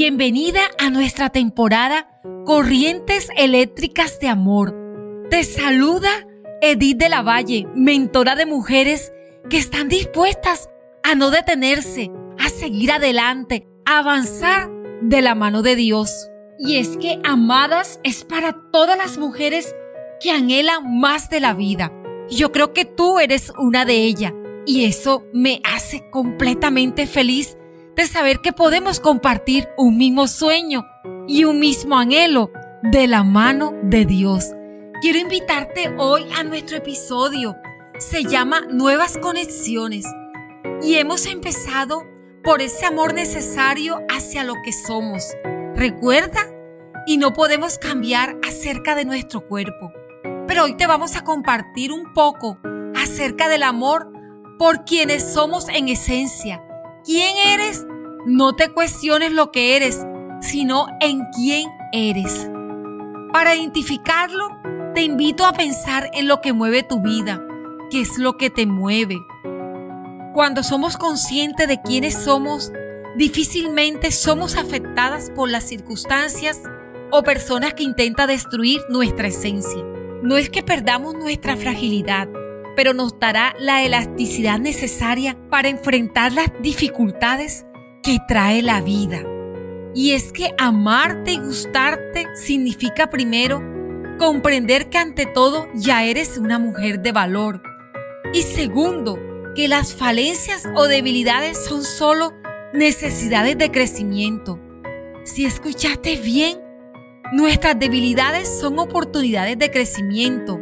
Bienvenida a nuestra temporada Corrientes Eléctricas de Amor. Te saluda Edith de la Valle, mentora de mujeres que están dispuestas a no detenerse, a seguir adelante, a avanzar de la mano de Dios. Y es que amadas es para todas las mujeres que anhelan más de la vida. Yo creo que tú eres una de ellas y eso me hace completamente feliz de saber que podemos compartir un mismo sueño y un mismo anhelo de la mano de Dios. Quiero invitarte hoy a nuestro episodio. Se llama Nuevas Conexiones y hemos empezado por ese amor necesario hacia lo que somos. Recuerda, y no podemos cambiar acerca de nuestro cuerpo. Pero hoy te vamos a compartir un poco acerca del amor por quienes somos en esencia quién eres, no te cuestiones lo que eres, sino en quién eres. Para identificarlo, te invito a pensar en lo que mueve tu vida, qué es lo que te mueve. Cuando somos conscientes de quiénes somos, difícilmente somos afectadas por las circunstancias o personas que intentan destruir nuestra esencia. No es que perdamos nuestra fragilidad, pero nos dará la elasticidad necesaria para enfrentar las dificultades que trae la vida. Y es que amarte y gustarte significa primero comprender que ante todo ya eres una mujer de valor. Y segundo, que las falencias o debilidades son solo necesidades de crecimiento. Si escuchaste bien, nuestras debilidades son oportunidades de crecimiento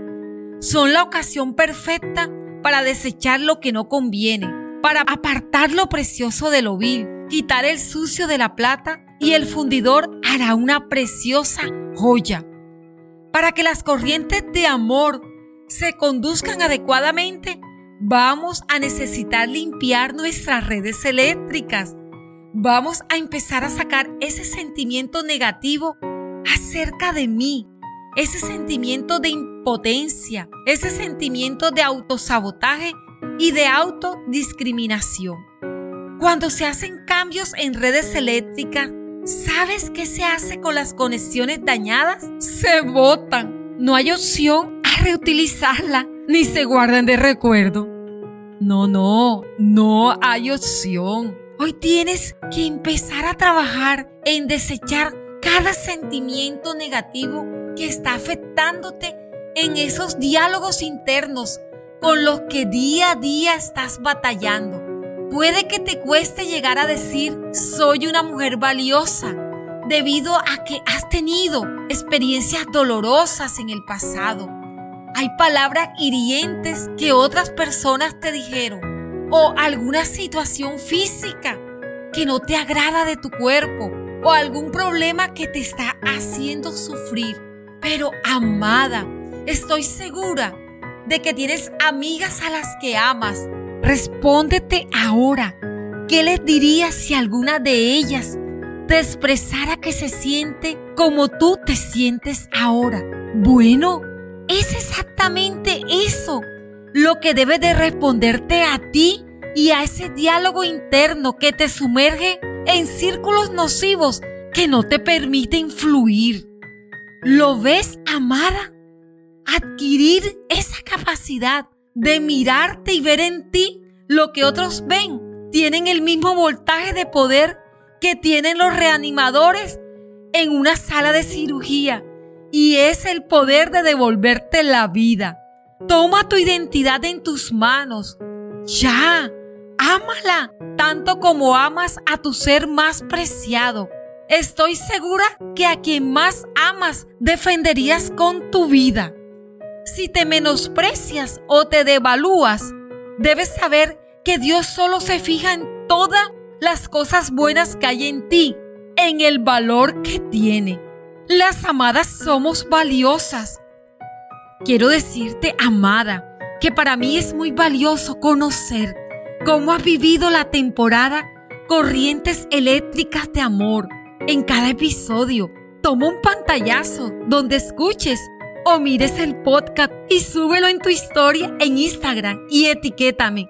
son la ocasión perfecta para desechar lo que no conviene, para apartar lo precioso de lo vil, quitar el sucio de la plata y el fundidor hará una preciosa joya. Para que las corrientes de amor se conduzcan adecuadamente, vamos a necesitar limpiar nuestras redes eléctricas. Vamos a empezar a sacar ese sentimiento negativo acerca de mí, ese sentimiento de impotencia, ese sentimiento de autosabotaje y de autodiscriminación. Cuando se hacen cambios en redes eléctricas, ¿sabes qué se hace con las conexiones dañadas? Se botan. No hay opción a reutilizarla ni se guardan de recuerdo. No, no, no hay opción. Hoy tienes que empezar a trabajar en desechar cada sentimiento negativo que está afectándote en esos diálogos internos con los que día a día estás batallando. Puede que te cueste llegar a decir soy una mujer valiosa debido a que has tenido experiencias dolorosas en el pasado. Hay palabras hirientes que otras personas te dijeron o alguna situación física que no te agrada de tu cuerpo o algún problema que te está haciendo sufrir. Pero amada, estoy segura de que tienes amigas a las que amas. Respóndete ahora. ¿Qué les dirías si alguna de ellas te expresara que se siente como tú te sientes ahora? Bueno, es exactamente eso lo que debe de responderte a ti y a ese diálogo interno que te sumerge en círculos nocivos que no te permiten fluir. ¿Lo ves, amada? Adquirir esa capacidad de mirarte y ver en ti lo que otros ven. Tienen el mismo voltaje de poder que tienen los reanimadores en una sala de cirugía. Y es el poder de devolverte la vida. Toma tu identidad en tus manos. Ya, ámala tanto como amas a tu ser más preciado. Estoy segura que a quien más amas defenderías con tu vida. Si te menosprecias o te devalúas, debes saber que Dios solo se fija en todas las cosas buenas que hay en ti, en el valor que tiene. Las amadas somos valiosas. Quiero decirte, amada, que para mí es muy valioso conocer cómo has vivido la temporada Corrientes Eléctricas de Amor en cada episodio. Toma un pantallazo donde escuches o mires el podcast y súbelo en tu historia en Instagram y etiquétame.